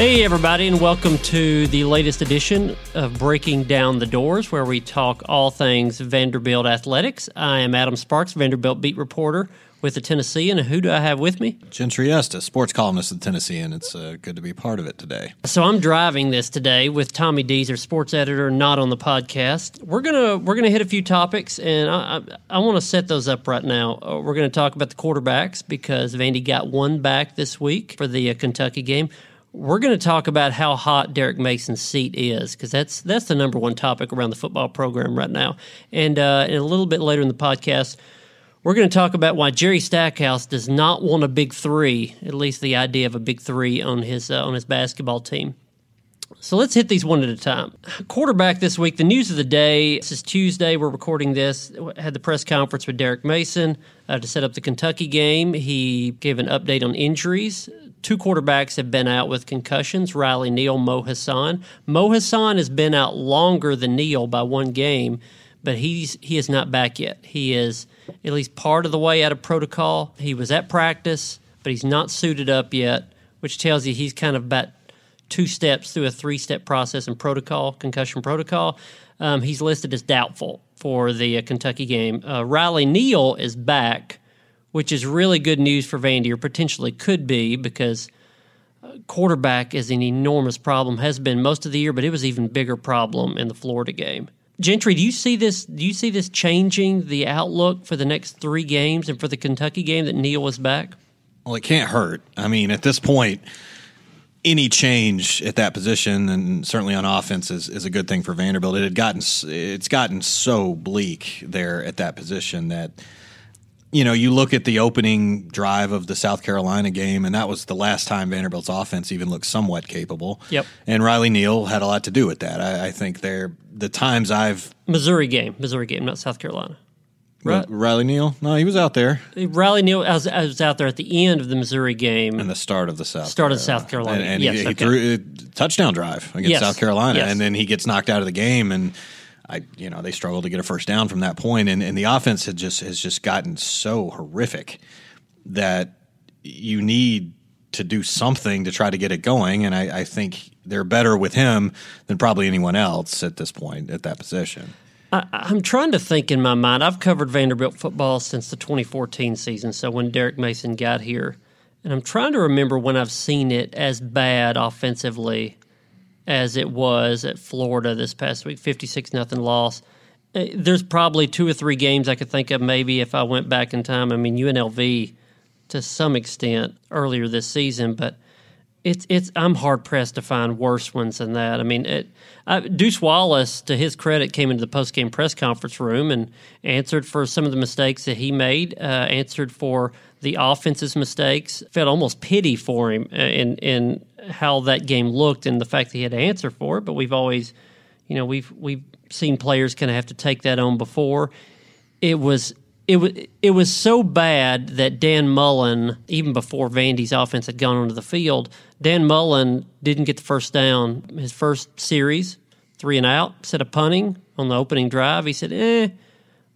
Hey, everybody, and welcome to the latest edition of Breaking Down the Doors, where we talk all things Vanderbilt athletics. I am Adam Sparks, Vanderbilt beat reporter with the Tennessean. And who do I have with me? Gentry Estes, sports columnist of the Tennessean. It's uh, good to be part of it today. So I'm driving this today with Tommy Deas, our sports editor, not on the podcast. We're gonna we're gonna hit a few topics, and I I, I want to set those up right now. Uh, we're gonna talk about the quarterbacks because Vandy got one back this week for the uh, Kentucky game we're going to talk about how hot Derek Mason's seat is because that's that's the number one topic around the football program right now. And, uh, and a little bit later in the podcast, we're going to talk about why Jerry Stackhouse does not want a big three, at least the idea of a big three on his uh, on his basketball team. So let's hit these one at a time. Quarterback this week, the news of the day. This is Tuesday. We're recording this. Had the press conference with Derek Mason uh, to set up the Kentucky game. He gave an update on injuries two quarterbacks have been out with concussions Riley Neal, Mo Hasan. Mo Hasan has been out longer than Neal by one game, but he's he is not back yet. He is at least part of the way out of protocol. He was at practice, but he's not suited up yet, which tells you he's kind of about two steps through a three step process in protocol, concussion protocol. Um, he's listed as doubtful for the uh, Kentucky game. Uh, Riley Neal is back which is really good news for Vandy, or potentially could be, because uh, quarterback is an enormous problem, has been most of the year, but it was even bigger problem in the Florida game. Gentry, do you see this? Do you see this changing the outlook for the next three games and for the Kentucky game that Neal was back? Well, it can't hurt. I mean, at this point, any change at that position and certainly on offense is, is a good thing for Vanderbilt. It had gotten it's gotten so bleak there at that position that you know, you look at the opening drive of the South Carolina game, and that was the last time Vanderbilt's offense even looked somewhat capable. Yep. And Riley Neal had a lot to do with that. I, I think they're the times I've Missouri game, Missouri game, not South Carolina. Right. Riley Neal? No, he was out there. Riley Neal I was, I was, out there at the end of the Missouri game and the start of the South start Carolina. of South Carolina. And, and yes, he, okay. he threw a touchdown drive against yes. South Carolina, yes. and then he gets knocked out of the game and I you know they struggled to get a first down from that point, and, and the offense had just has just gotten so horrific that you need to do something to try to get it going. And I, I, think they're better with him than probably anyone else at this point at that position. I, am trying to think in my mind. I've covered Vanderbilt football since the 2014 season, so when Derek Mason got here. And I'm trying to remember when I've seen it as bad offensively as it was at Florida this past week, 56 nothing loss. Uh, there's probably two or three games I could think of maybe if I went back in time. I mean, UNLV to some extent earlier this season, but it's it's I'm hard pressed to find worse ones than that. I mean, it, I, Deuce Wallace, to his credit, came into the post game press conference room and answered for some of the mistakes that he made, uh, answered for the offense's mistakes. Felt almost pity for him uh, in in how that game looked and the fact that he had to answer for it. But we've always, you know, we've we've seen players kind of have to take that on before. It was it was it was so bad that Dan Mullen, even before Vandy's offense had gone onto the field, Dan Mullen didn't get the first down. His first series, three and out, set a punting on the opening drive, he said, "Eh,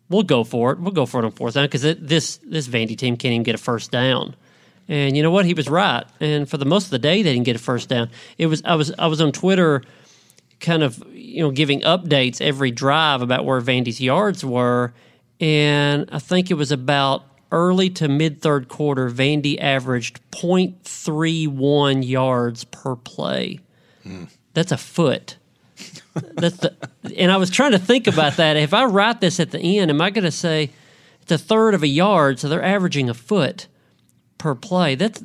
we'll go for it. We'll go for it on fourth down because this this Vandy team can't even get a first down." And you know what? He was right. And for the most of the day, they didn't get a first down. It was I was I was on Twitter, kind of you know giving updates every drive about where Vandy's yards were, and I think it was about early to mid third quarter. Vandy averaged 0.31 yards per play. Mm. That's a foot. The, and I was trying to think about that. If I write this at the end, am I going to say it's a third of a yard, so they're averaging a foot? per play. That's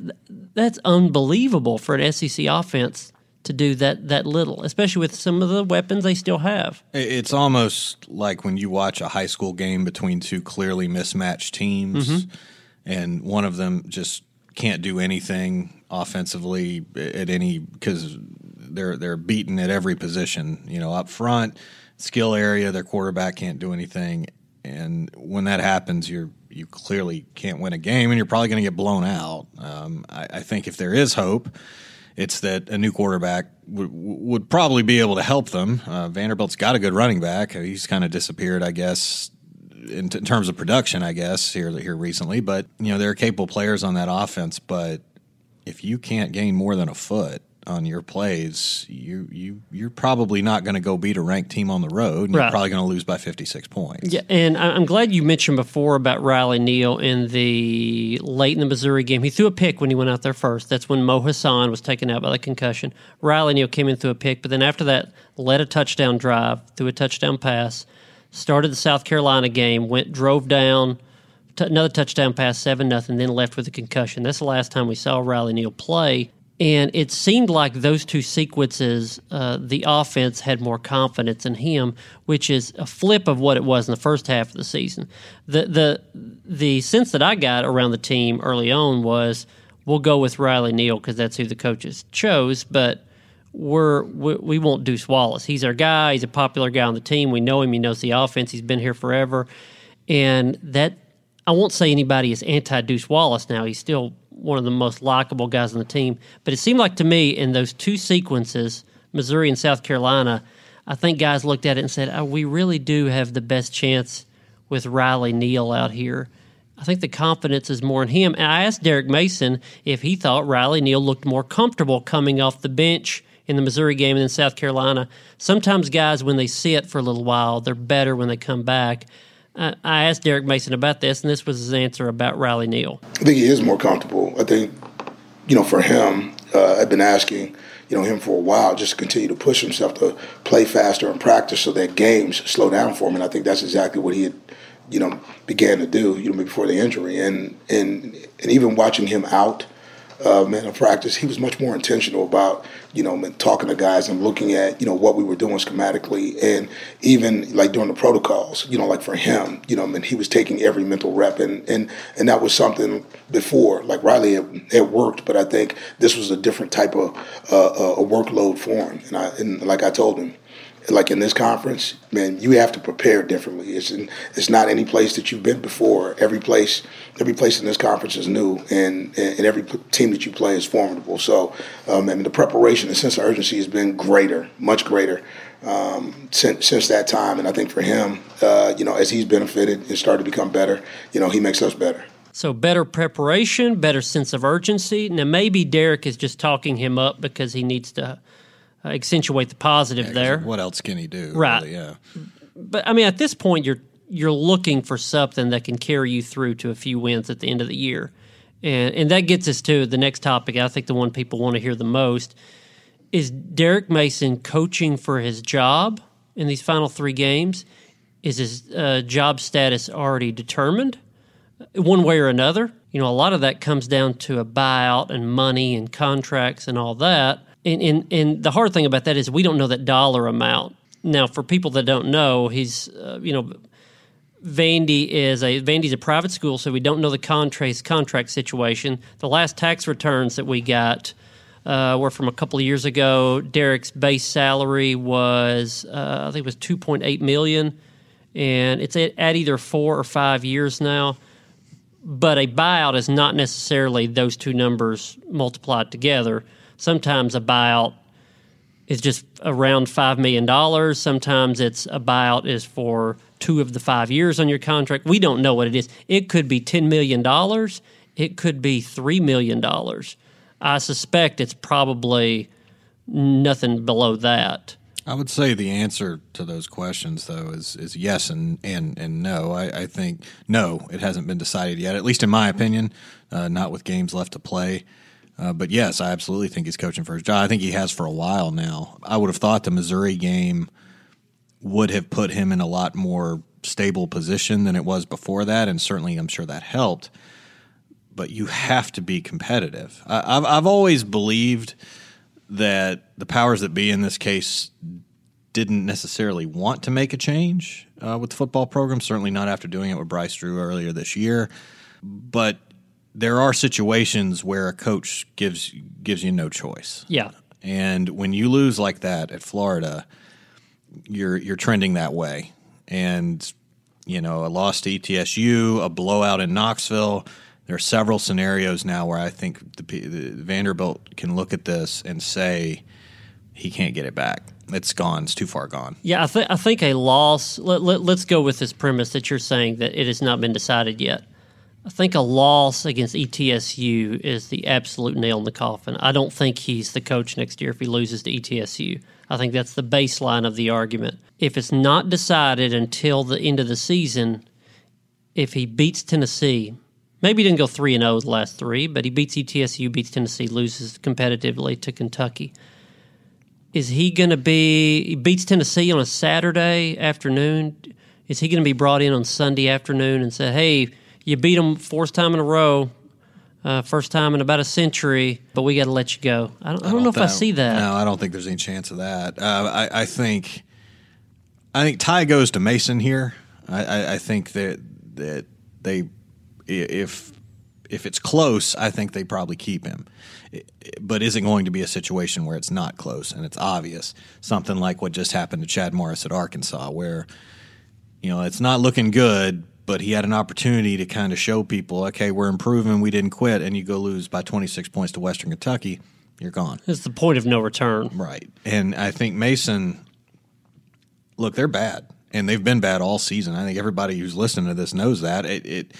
that's unbelievable for an SEC offense to do that that little, especially with some of the weapons they still have. It's almost like when you watch a high school game between two clearly mismatched teams, mm-hmm. and one of them just can't do anything offensively at any because they're they're beaten at every position. You know, up front, skill area, their quarterback can't do anything, and when that happens, you're you clearly can't win a game, and you're probably going to get blown out. Um, I, I, think if there is hope, it's that a new quarterback w- would probably be able to help them. Uh, Vanderbilt's got a good running back. He's kind of disappeared, I guess, in, t- in, terms of production, I guess here here recently. But you know there are capable players on that offense. But if you can't gain more than a foot on your plays, you you you're probably not going to go beat a ranked team on the road. And Right. You're probably going to lose by 56 points. Yeah, and I'm glad you mentioned before about Riley Neal in the late in the Missouri game. He threw a pick when he went out there first. That's when Mo Hasan was taken out by the concussion. Riley Neal came in threw a pick, but then after that, led a touchdown drive, threw a touchdown pass, started the South Carolina game, went drove down, another touchdown pass, seven nothing, then left with a concussion. That's the last time we saw Riley Neal play. And it seemed like those two sequences, uh, the offense had more confidence in him, which is a flip of what it was in the first half of the season. The the the sense that I got around the team early on was we'll go with Riley Neal because that's who the coaches chose, but we're we, we won't Deuce Wallace. He's our guy. He's a popular guy on the team. We know him. He knows the offense. He's been here forever, and that I won't say anybody is anti Deuce Wallace now. He's still one of the most likable guys on the team. But it seemed like to me in those two sequences, Missouri and South Carolina, I think guys looked at it and said, oh, "We really do have the best chance with Riley Neal out here." I think the confidence is more in him. And I asked Derek Mason if he thought Riley Neal looked more comfortable coming off the bench in the Missouri game and in South Carolina. Sometimes guys, when they sit for a little while, they're better when they come back. I asked Derek Mason about this, and this was his answer about Riley Neal. I think he is more comfortable. I think, you know, for him, uh, I've been asking, you know, him for a while just to continue to push himself to play faster and practice so that games slow down for him. And I think that's exactly what he had, you know, began to do, you know, before the injury. And and and even watching him out, uh, man, in practice, he was much more intentional about, you know, talking to guys and looking at, you know, what we were doing schematically, and even like during the protocols, you know, like for him, you know, I mean, he was taking every mental rep, and and and that was something before, like Riley had worked, but I think this was a different type of uh, uh, a workload for him, and I and like I told him, like in this conference, man, you have to prepare differently. It's in, it's not any place that you've been before. Every place, every place in this conference is new, and and every team that you play is formidable. So, um, I mean, the preparation and sense of urgency has been greater, much greater um, since since that time. And I think for him, uh, you know, as he's benefited and started to become better, you know, he makes us better. So better preparation, better sense of urgency. Now maybe Derek is just talking him up because he needs to accentuate the positive Yeah, there. What else can he do? Right. really? yeah. But I mean, at this point, you're you're looking for something that can carry you through to a few wins at the end of the year, and and that gets us to the next topic. I think the one people want to hear the most is Derek Mason coaching for his job in these final three games. Is his uh, job status already determined, one way or another? You know, a lot of that comes down to a buyout and money and contracts and all that. And, and and the hard thing about that is we don't know that dollar amount. Now, for people that don't know, he's uh, you know Vandy is a Vandy's a private school, so we don't know the contract contract situation. The last tax returns that we got uh, were from a couple of years ago. Derek's base salary was uh, I think it was two point eight million, and it's at, at either four or five years now. But a buyout is not necessarily those two numbers multiplied together. Sometimes a buyout is just around five million dollars. Sometimes it's a buyout is for two of the five years on your contract. We don't know what it is. It could be ten million dollars. It could be three million dollars. I suspect it's probably nothing below that. I would say the answer to those questions, though, is is yes and and and no. I, I think no, it hasn't been decided yet. At least in my opinion, uh, not with games left to play. Uh, but yes, I absolutely think he's coaching for his job. I think he has for a while now. I would have thought the Missouri game would have put him in a lot more stable position than it was before that, and certainly I'm sure that helped. But you have to be competitive. I, I've I've always believed that the powers that be in this case didn't necessarily want to make a change uh, with the football program. Certainly not after doing it with Bryce Drew earlier this year. But there are situations where a coach gives gives you no choice. Yeah. And when you lose like that at Florida, you're you're trending that way. And you know, a loss to ETSU, a blowout in Knoxville. There are several scenarios now where I think the, the Vanderbilt can look at this and say he can't get it back. It's gone. It's too far gone. Yeah, I, th- I think a loss. Let, let, let's go with this premise that you're saying that it has not been decided yet. I think a loss against ETSU is the absolute nail in the coffin. I don't think he's the coach next year if he loses to ETSU. I think that's the baseline of the argument. If it's not decided until the end of the season, if he beats Tennessee, maybe he didn't go 3 and 0 the last three, but he beats ETSU, beats Tennessee, loses competitively to Kentucky. Is he going to be, he beats Tennessee on a Saturday afternoon? Is he going to be brought in on Sunday afternoon and say, hey, you beat them fourth time in a row, uh, first time in about a century, but we got to let you go. I don't, I don't know if I see that. No, I don't think there's any chance of that. Uh, I, I, think, I think tie goes to Mason here. I, I, I think that that they, if if it's close, I think they probably keep him. But is it going to be a situation where it's not close and it's obvious? Something like what just happened to Chad Morris at Arkansas, where you know it's not looking good, but he had an opportunity to kind of show people, okay, we're improving, we didn't quit, and you go lose by 26 points to Western Kentucky, you're gone. It's the point of no return. Right. And I think Mason, look, they're bad, and they've been bad all season. I think everybody who's listening to this knows that. It, it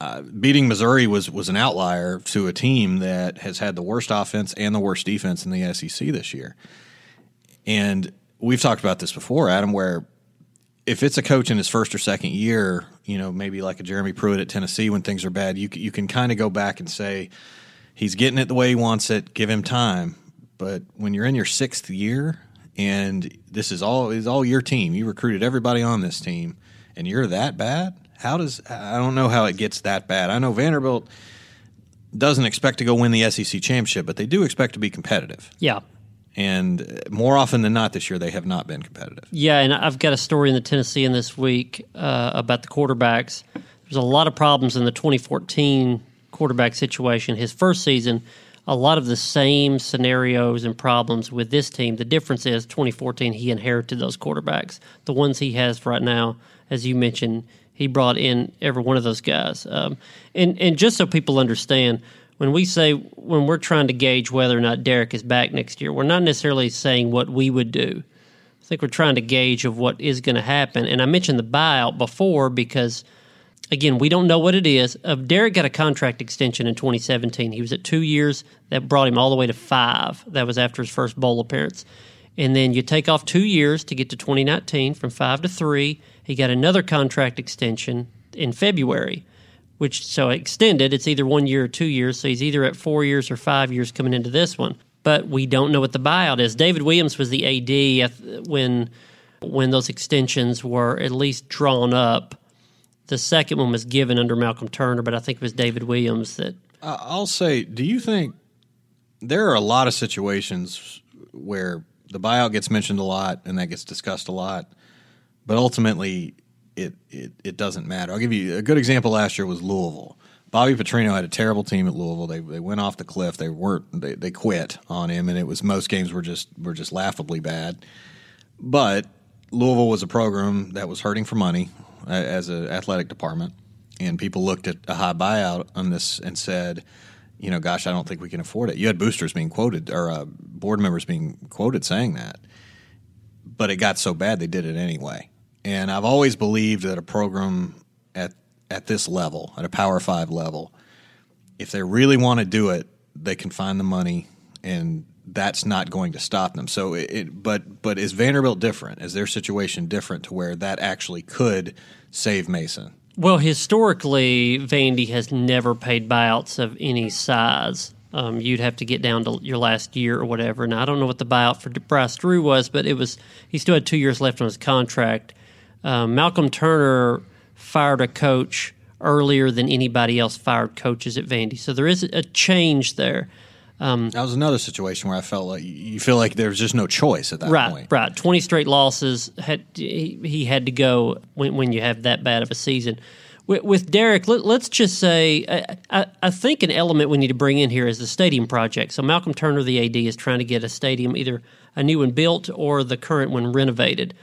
uh, beating Missouri was was an outlier to a team that has had the worst offense and the worst defense in the SEC this year. And we've talked about this before, Adam, where if it's a coach in his first or second year, you know, maybe like a Jeremy Pruitt at Tennessee when things are bad, you you can kind of go back and say he's getting it the way he wants it. Give him time. But when you're in your sixth year and this is all is all your team, you recruited everybody on this team, and you're that bad. How does I don't know how it gets that bad. I know Vanderbilt doesn't expect to go win the SEC championship, but they do expect to be competitive. Yeah, and more often than not this year they have not been competitive. Yeah, and I've got a story in the Tennessean this week uh, about the quarterbacks. There's a lot of problems in the 2014 quarterback situation. His first season, a lot of the same scenarios and problems with this team. The difference is 2014 he inherited those quarterbacks. The ones he has right now, as you mentioned, he brought in every one of those guys. Um, and and just so people understand when we say when we're trying to gauge whether or not Derek is back next year, we're not necessarily saying what we would do. I think we're trying to gauge of what is going to happen. And I mentioned the buyout before because again, we don't know what it is. Uh, Derek got a contract extension in 2017. He was at two years. That brought him all the way to five. That was after his first bowl appearance. And then you take off two years to get to 2019 from five to three. He got another contract extension in February which so extended. It's either one year or two years. So he's either at four years or five years coming into this one. But we don't know what the buyout is. David Williams was the AD when when those extensions were at least drawn up. The second one was given under Malcolm Turner, but I think it was David Williams that. I'll say, do you think there are a lot of situations where the buyout gets mentioned a lot and that gets discussed a lot, but ultimately it, it it doesn't matter. I'll give you a good example. Last year was Louisville. Bobby Petrino had a terrible team at Louisville. They they went off the cliff. They weren't they, they quit on him, and it was most games were just were just laughably bad. But Louisville was a program that was hurting for money as an athletic department, and people looked at a high buyout on this and said, you know, gosh, I don't think we can afford it. You had boosters being quoted or uh, board members being quoted saying that, but it got so bad they did it anyway. And I've always believed that a program at at this level, at a Power Five level, if they really want to do it, they can find the money, and that's not going to stop them. So, it, it, but but is Vanderbilt different? Is their situation different to where that actually could save Mason? Well, historically, Vandy has never paid buyouts of any size. Um, you'd have to get down to your last year or whatever. And I don't know what the buyout for Bryce Drew was, but it was he still had two years left on his contract um, Malcolm Turner fired a coach earlier than anybody else fired coaches at Vandy. So there is a change there. Um, that was another situation where I felt like you feel like there was just no choice at that right, point. Right, right. Twenty straight losses. Had he, he, had to go when, when you have that bad of a season. With, with Derek, let, us just say I, I, I, think an element we need to bring in here is the stadium project. So Malcolm Turner, the AD, is trying to get a stadium either a new one built or the current one renovated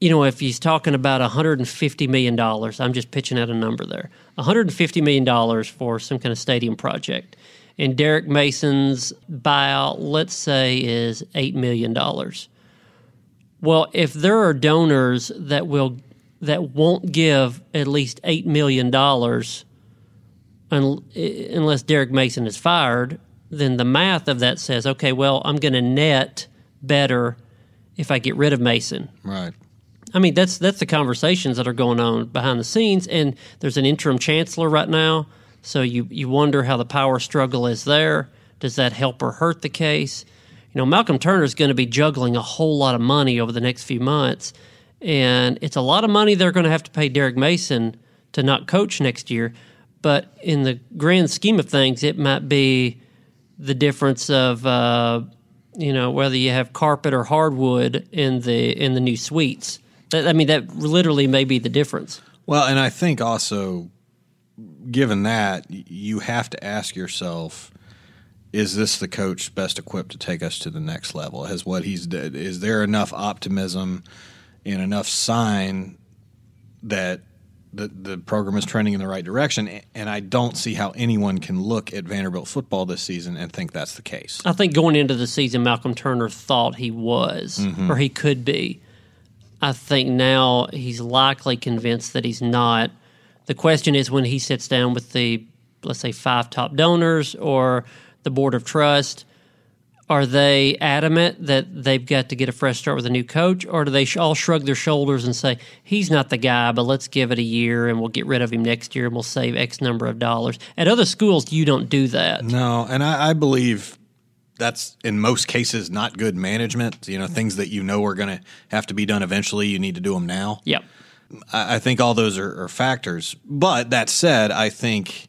you know, if he's talking about $150 million, I'm just pitching out a number there $150 million for some kind of stadium project. And Derek Mason's buyout, let's say, is $8 million. Well, if there are donors that will that won't give at least eight million dollars un- unless Derek Mason is fired, then the math of that says, okay, well, I'm going to net better if I get rid of Mason. Right. I mean, that's that's the conversations that are going on behind the scenes, and there's an interim chancellor right now, so you you wonder how the power struggle is there. Does that help or hurt the case? You know, Malcolm Turner is going to be juggling a whole lot of money over the next few months, and it's a lot of money they're going to have to pay Derek Mason to not coach next year. But in the grand scheme of things, it might be the difference of uh, you know whether you have carpet or hardwood in the in the new suites. That, I mean, that literally may be the difference. Well, and I think also, given that, you have to ask yourself: Is this the coach best equipped to take us to the next level? Has what he's did? Is there enough optimism and enough sign that the the program is trending in the right direction? And I don't see how anyone can look at Vanderbilt football this season and think that's the case. I think going into the season, Malcolm Turner thought he was, Mm-hmm. or he could be. I think now he's likely convinced that he's not. The question is when he sits down with the, let's say, five top donors or the board of trust, are they adamant that they've got to get a fresh start with a new coach, or do they all shrug their shoulders and say, he's not the guy, but let's give it a year and we'll get rid of him next year and we'll save X number of dollars? At other schools, you don't do that. No, and I, I believe that's in most cases not good management. You know, things that you know are going to have to be done eventually, you need to do them now. Yep. I, I think all those are, are factors. But that said, I think,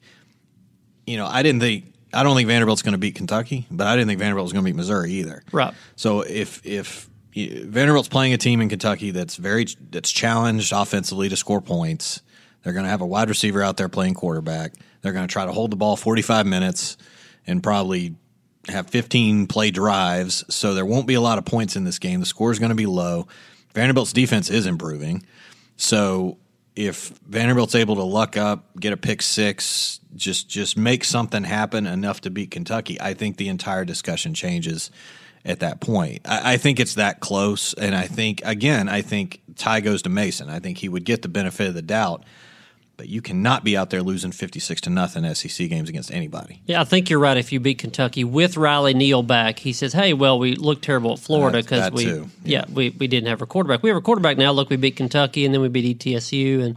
you know, I didn't think, I don't think Vanderbilt's going to beat Kentucky, but I didn't think Vanderbilt was going to beat Missouri either. Right. So if if Vanderbilt's playing a team in Kentucky that's very that's challenged offensively to score points, they're going to have a wide receiver out there playing quarterback. They're going to try to hold the ball 45 minutes and probably have 15 play drives. So there won't be a lot of points in this game. The score is going to be low. Vanderbilt's defense is improving. So if Vanderbilt's able to luck up, get a pick six, just just make something happen enough to beat Kentucky, I think the entire discussion changes at that point. I, I think it's that close, and I think again, I think tie goes to Mason. I think he would get the benefit of the doubt, but you cannot be out there losing fifty six to nothing SEC games against anybody. Yeah, I think you're right. If you beat Kentucky with Riley Neal back, he says, "Hey, well, we looked terrible at Florida because we, too, yeah, we, we didn't have a quarterback. We have a quarterback now. Look, we beat Kentucky, and then we beat ETSU, and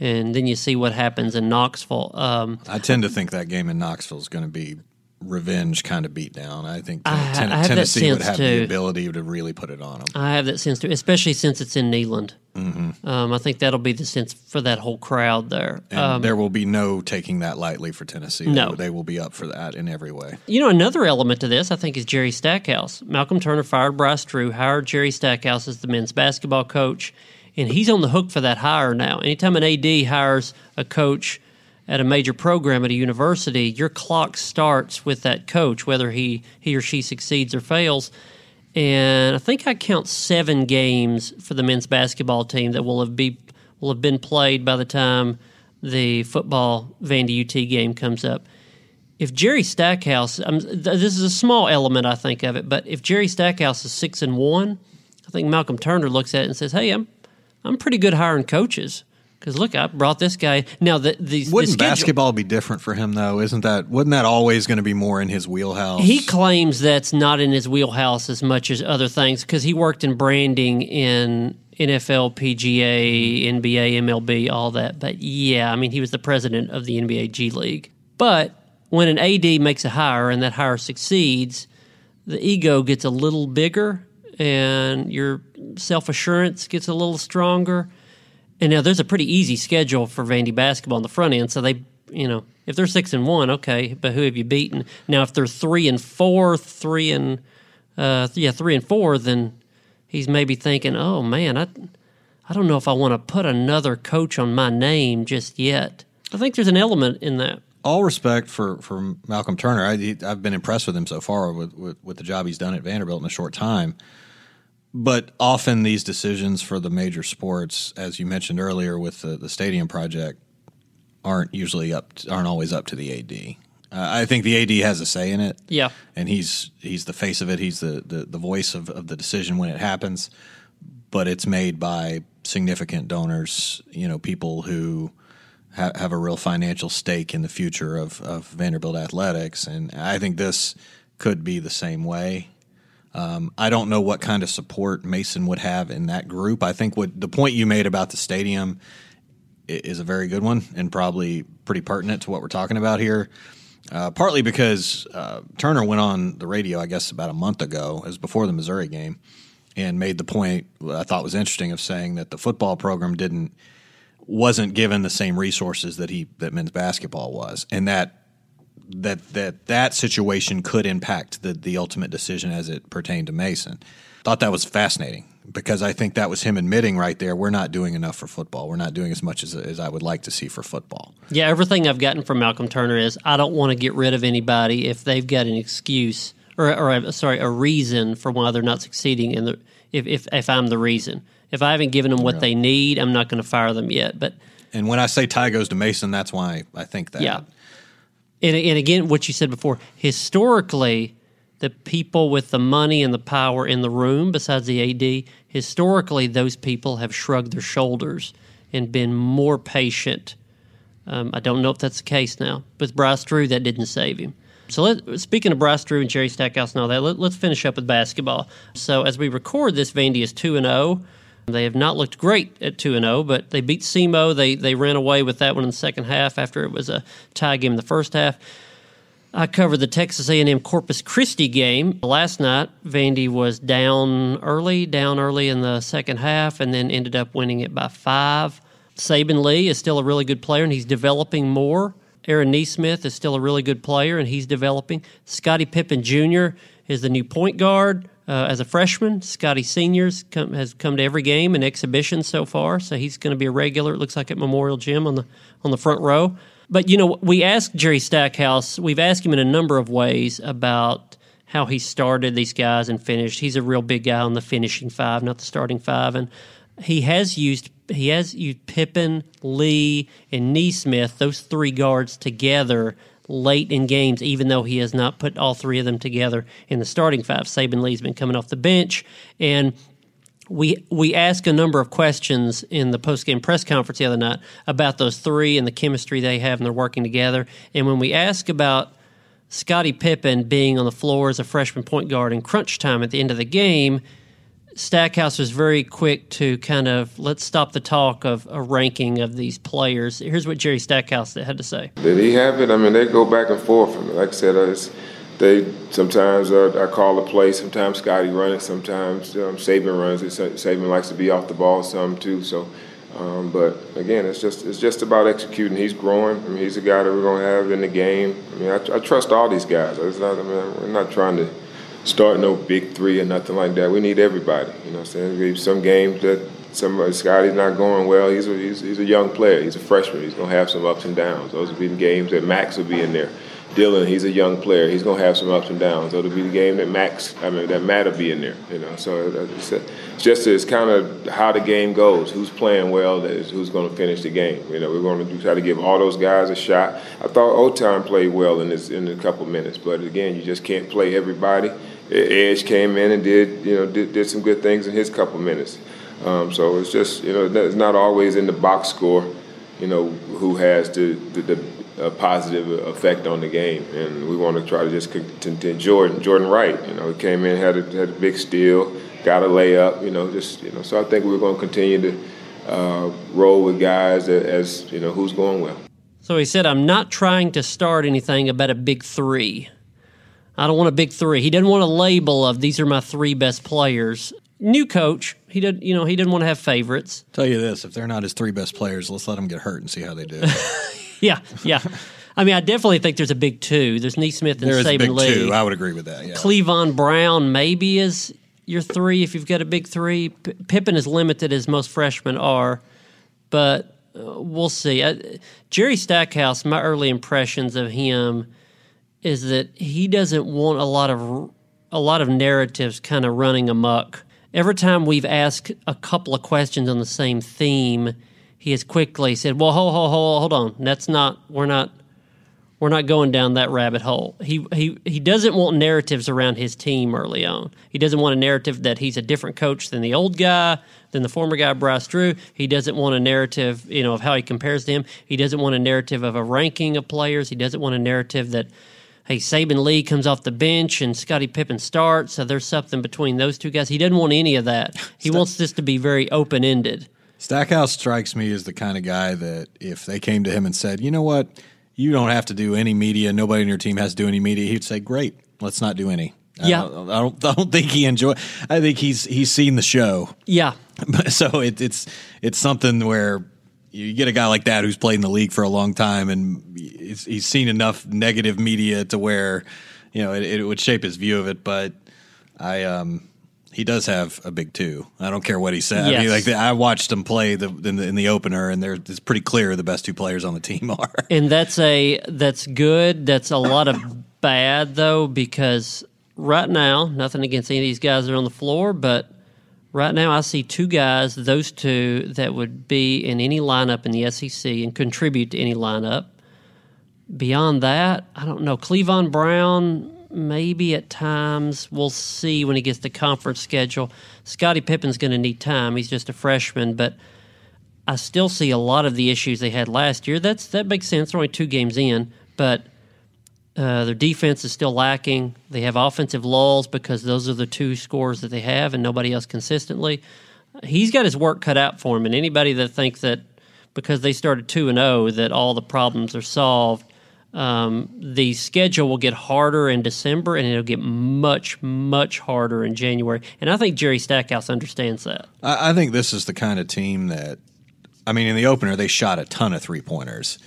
and then you see what happens in Knoxville. Um, I tend to think that game in Knoxville is going to be revenge kind of beatdown. I think I- Ten- I Tennessee would have too. the ability to really put it on them. I have that sense too, especially since it's in Neyland. Mm-hmm. Um, I think that'll be the sense for that whole crowd there. And there will be no taking that lightly for Tennessee. Um, No. They, they will be up for that in every way. You know, another element to this, I think, is Jerry Stackhouse. Malcolm Turner fired Bryce Drew, hired Jerry Stackhouse as the men's basketball coach, and he's on the hook for that hire now. Anytime an AD hires a coach at a major program at a university, your clock starts with that coach, whether he, he or she succeeds or fails. And I think I count seven games for the men's basketball team that will have be will have been played by the time the football Vandy UT game comes up if Jerry Stackhouse, th- this is a small element, I think of it, but if Jerry Stackhouse is six and one, I think Malcolm Turner looks at it and says, "Hey, I'm I'm pretty good hiring coaches because look, I brought this guy." Now the the, the Wouldn't schedule- basketball be different for him though? Isn't that wasn't that always going to be more in his wheelhouse? He claims that's not in his wheelhouse as much as other things because he worked in branding in NFL, PGA, NBA, MLB, all that. But yeah, I mean, he was the president of the NBA G League. But when an AD makes a hire and that hire succeeds, the ego gets a little bigger and your self assurance gets a little stronger. And now there's a pretty easy schedule for Vandy basketball on the front end. So they, you know, if they're six and one, okay, but who have you beaten? Now, if they're three and four, three and uh, yeah, three and four, then he's maybe thinking, oh man, I, I don't know if I want to put another coach on my name just yet. I think there's an element in that. all respect for, for Malcolm Turner. I, I've been impressed with him so far with, with, with the job he's done at Vanderbilt in a short time. But often these decisions for the major sports, as you mentioned earlier with the, the stadium project, aren't usually up aren't always up to the AD. Uh, I think the AD has a say in it. Yeah. and he's he's the face of it. He's the the, the voice of, of the decision when it happens. but it's made by significant donors, you know, people who ha- have a real financial stake in the future of, of Vanderbilt athletics. And I think this could be the same way. Um, I don't know what kind of support Mason would have in that group. I think what the point you made about the stadium is a very good one and probably pretty pertinent to what we're talking about here. Uh, partly because uh, Turner went on the radio, I guess, about a month ago, as before the Missouri game, and made the point I thought was interesting of saying that the football program didn't wasn't given the same resources that he that men's basketball was, and that that that that situation could impact the the ultimate decision as it pertained to Mason. Thought that was fascinating because I think that was him admitting right there we're not doing enough for football. We're not doing as much as as I would like to see for football. Yeah, everything I've gotten from Malcolm Turner is I don't want to get rid of anybody if they've got an excuse or or sorry a reason for why they're not succeeding in the if if if I'm the reason. If I haven't given them what they need, I'm not going to fire them yet. But and when I say tie goes to Mason, that's why I think that. Yeah. And, and again, what you said before, historically, the people with the money and the power in the room, besides the AD, historically, those people have shrugged their shoulders and been more patient. Um, I don't know if that's the case now. With Bryce Drew, that didn't save him. So, let, speaking of Bryce Drew and Jerry Stackhouse and all that, let, us finish up with basketball. So, as we record this, Vandy is 2 and 0. They have not looked great at 2 0, but they beat SEMO. They, they ran away with that one in the second half after it was a tie game in the first half. I covered the Texas A&M Corpus Christi game last night. Vandy was down early, down early in the second half, and then ended up winning it by five. Saben Lee is still a really good player, and he's developing more. Aaron Nesmith is still a really good player, and he's developing. Scottie Pippen Jr. is the new point guard uh, as a freshman. Scottie Seniors come, has come to every game and exhibition so far, so he's going to be a regular. It looks like at Memorial Gym on the on the front row. But you know, we asked Jerry Stackhouse. We've asked him in a number of ways about how he started these guys and finished. He's a real big guy on the finishing five, not the starting five, and he has used he has used Pippen, Lee, and Nesmith, those three guards together late in games, even though he has not put all three of them together in the starting five. Saben Lee's been coming off the bench, and we we asked a number of questions in the post game press conference the other night about those three and the chemistry they have and they're working together. And when we ask about Scottie Pippen being on the floor as a freshman point guard in crunch time at the end of the game, Stackhouse was very quick to kind of let's stop the talk of a ranking of these players. Here's what Jerry Stackhouse had to say. Did he have it? I mean, they go back and forth. like I said, it's, they sometimes uh, I call a play. Sometimes Scottie runs. Sometimes um, Saben runs. Saben likes to be off the ball some too. So, um, but again, it's just it's just about executing. He's growing. I mean, he's a guy that we're going to have in the game. I mean, I, I trust all these guys. Not. I mean, we're not trying to start no big three or nothing like that. We need everybody. You know what I'm saying? Maybe some games that some uh, Scottie's not going well. He's a, he's, he's a young player. He's a freshman. He's going to have some ups and downs. Those will be games that Max will be in there. Dylan, he's a young player. He's to have some ups and downs. It'll be the game that Max, I mean, that Matt will be in there. You know, so it's, just it's kind of how the game goes. Who's playing well? Is who's to finish the game? You know, we're to try to give all those guys a shot. I thought Oton played well in this in a couple minutes, but again, you just can't play everybody. Edge came in and did you know did, did some good things in his couple minutes. Um, so it's just you know it's not always in the box score, you know who has the the, the positive effect on the game, and we want to try to just continue. Jordan Jordan Wright, you know, he came in had a, had a big steal, got a layup, you know, just you know. So I think we're going to continue to uh, roll with guys as you know who's going well. So he said, "I'm not trying to start anything about a big three. I don't want a big three. He didn't want a label of these are my three best players. New coach, he did. You know, he didn't want to have favorites. Tell you this: if they're not his three best players, let's let them get hurt and see how they do. yeah, yeah. I mean, I definitely think there's a big two. There's Nesmith and there Saben Lee. Two. I would agree with that. Yeah. Clevon Brown maybe is your three if you've got a big three. P- Pippen is limited as most freshmen are, but uh, we'll see. Uh, Jerry Stackhouse, my early impressions of him is that he doesn't want a lot of a lot of narratives kind of running amok. Every time we've asked a couple of questions on the same theme, he has quickly said, "Well, hold, hold, hold, hold on. That's not. We're not. We're not going down that rabbit hole. He he he doesn't want narratives around his team early on. He doesn't want a narrative that he's a different coach than the old guy, than the former guy Bryce Drew. He doesn't want a narrative, you know, of how he compares to him. He doesn't want a narrative of a ranking of players. He doesn't want a narrative that hey, Saben Lee comes off the bench and Scottie Pippen starts, so there's something between those two guys. He doesn't want any of that. He wants this to be very open ended. Stackhouse strikes me as the kind of guy that if they came to him and said, you know what, you don't have to do any media. Nobody in your team has to do any media. He'd say, "Great, let's not do any." Yeah, I don't, I don't, I don't think he enjoy. I think he's he's seen the show. Yeah, so it, it's it's something where you get a guy like that who's played in the league for a long time and he's, he's seen enough negative media to where you know it, it would shape his view of it. But I um he does have a big two. I don't care what he said. Yes. I mean, like I watched him play the in, the in the opener, and it's pretty clear the best two players on the team are. and that's a that's good. That's a lot of bad though because right now, nothing against any of these guys that are on the floor, but right now I see two guys, those two that would be in any lineup in the SEC and contribute to any lineup. Beyond that, I don't know. Clevon Brown, maybe at times. We'll see when he gets the conference schedule. Scottie Pippen's going to need time. He's just a freshman, but I still see a lot of the issues they had last year. That's that makes sense. They're only two games in, but uh, their defense is still lacking. They have offensive lulls because those are the two scores that they have, and nobody else consistently. He's got his work cut out for him, and anybody that thinks that because they started two and zero that all the problems are solved um, the schedule will get harder in December and it'll get much, much harder in January. And I think Jerry Stackhouse understands that. I, I think this is the kind of team that, I mean, in the opener, they shot a ton of three pointers.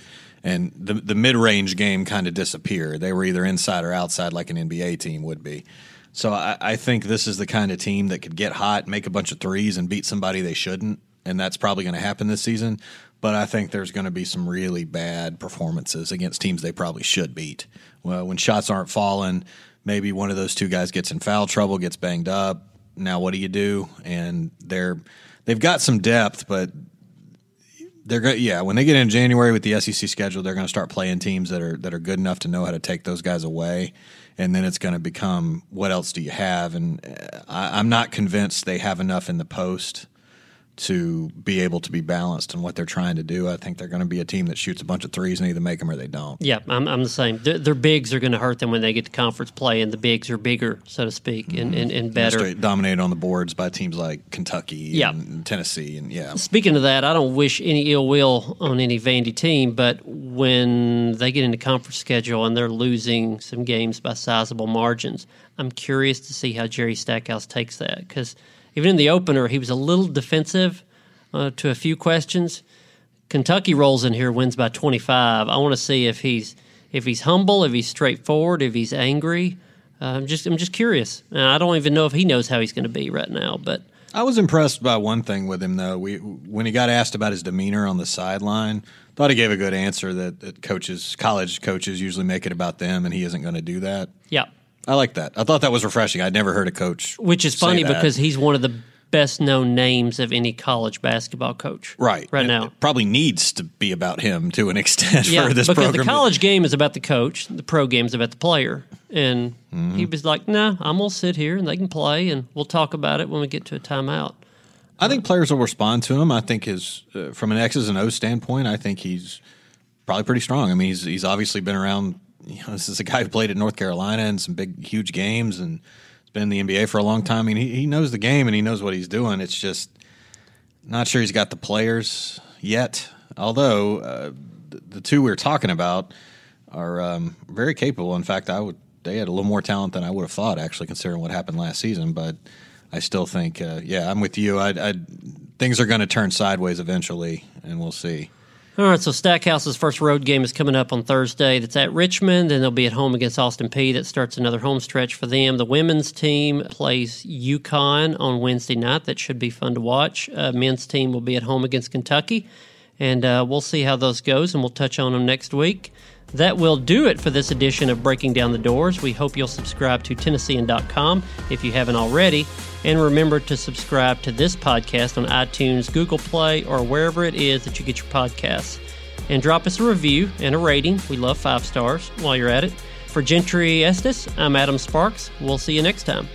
And the, the mid range game kind of disappeared. They were either inside or outside, like an NBA team would be. So I, I think this is the kind of team that could get hot, make a bunch of threes, and beat somebody they shouldn't. And that's probably going to happen this season but I think there's going to be some really bad performances against teams they probably should beat. Well, when shots aren't falling, maybe one of those two guys gets in foul trouble, gets banged up. Now what do you do? And they're they've got some depth, but they're going yeah, when they get in January with the SEC schedule, they're going to start playing teams that are that are good enough to know how to take those guys away. And then it's going to become what else do you have? And uh, I, I'm not convinced they have enough in the post to be able to be balanced in what they're trying to do. I think they're going to be a team that shoots a bunch of threes and either make them or they don't. Yeah, I'm, I'm the same. Their, their bigs are going to hurt them when they get to conference play, and the bigs are bigger, so to speak, mm-hmm. and, and, and better. Straight dominated on the boards by teams like Kentucky yeah. and Tennessee. And yeah. Speaking of that, I don't wish any ill will on any Vandy team, but when they get into conference schedule and they're losing some games by sizable margins, I'm curious to see how Jerry Stackhouse takes that because – even in the opener, he was a little defensive uh, to a few questions. Kentucky rolls in here, wins by 25. I want to see if he's if he's humble, if he's straightforward, if he's angry. Uh, I'm just I'm just curious. And I don't even know if he knows how he's going to be right now. But I was impressed by one thing with him though. We when he got asked about his demeanor on the sideline, thought he gave a good answer that, that coaches, college coaches, usually make it about them, and he isn't going to do that. Yeah. I like that. I thought that was refreshing. I'd never heard a coach, which is funny because he's one of the best known names of any college basketball coach. Right, right and now, probably needs to be about him to an extent yeah, for this because program. the college game is about the coach, the pro game is about the player, and mm-hmm. he was like, "Nah, I'm gonna sit here and they can play, and we'll talk about it when we get to a timeout." I think players will respond to him. I think his uh, from an X's and O's standpoint, I think he's probably pretty strong. I mean, he's he's obviously been around you know, this is a guy who played at North Carolina in some big, huge games and has been in the NBA for a long time. I mean, he, he knows the game and he knows what he's doing. It's just not sure he's got the players yet. Although uh, the, the, two we are talking about are um, very capable. In fact, I would they had a little more talent than I would have thought, actually, considering what happened last season. But I still think, uh, yeah, I'm with you. I, I things are going to turn sideways eventually, and we'll see. All right, so Stackhouse's first road game is coming up on Thursday. That's at Richmond, and they'll be at home against Austin Peay. That starts another home stretch for them. The women's team plays UConn on Wednesday night. That should be fun to watch. Uh, men's team will be at home against Kentucky, and uh, we'll see how those goes, and we'll touch on them next week. That will do it for this edition of Breaking Down the Doors. We hope you'll subscribe to Tennessean.com if you haven't already. And remember to subscribe to this podcast on iTunes, Google Play, or wherever it is that you get your podcasts. and drop us a review and a rating. We love five stars while you're at it. For Gentry Estes, I'm Adam Sparks. We'll see you next time.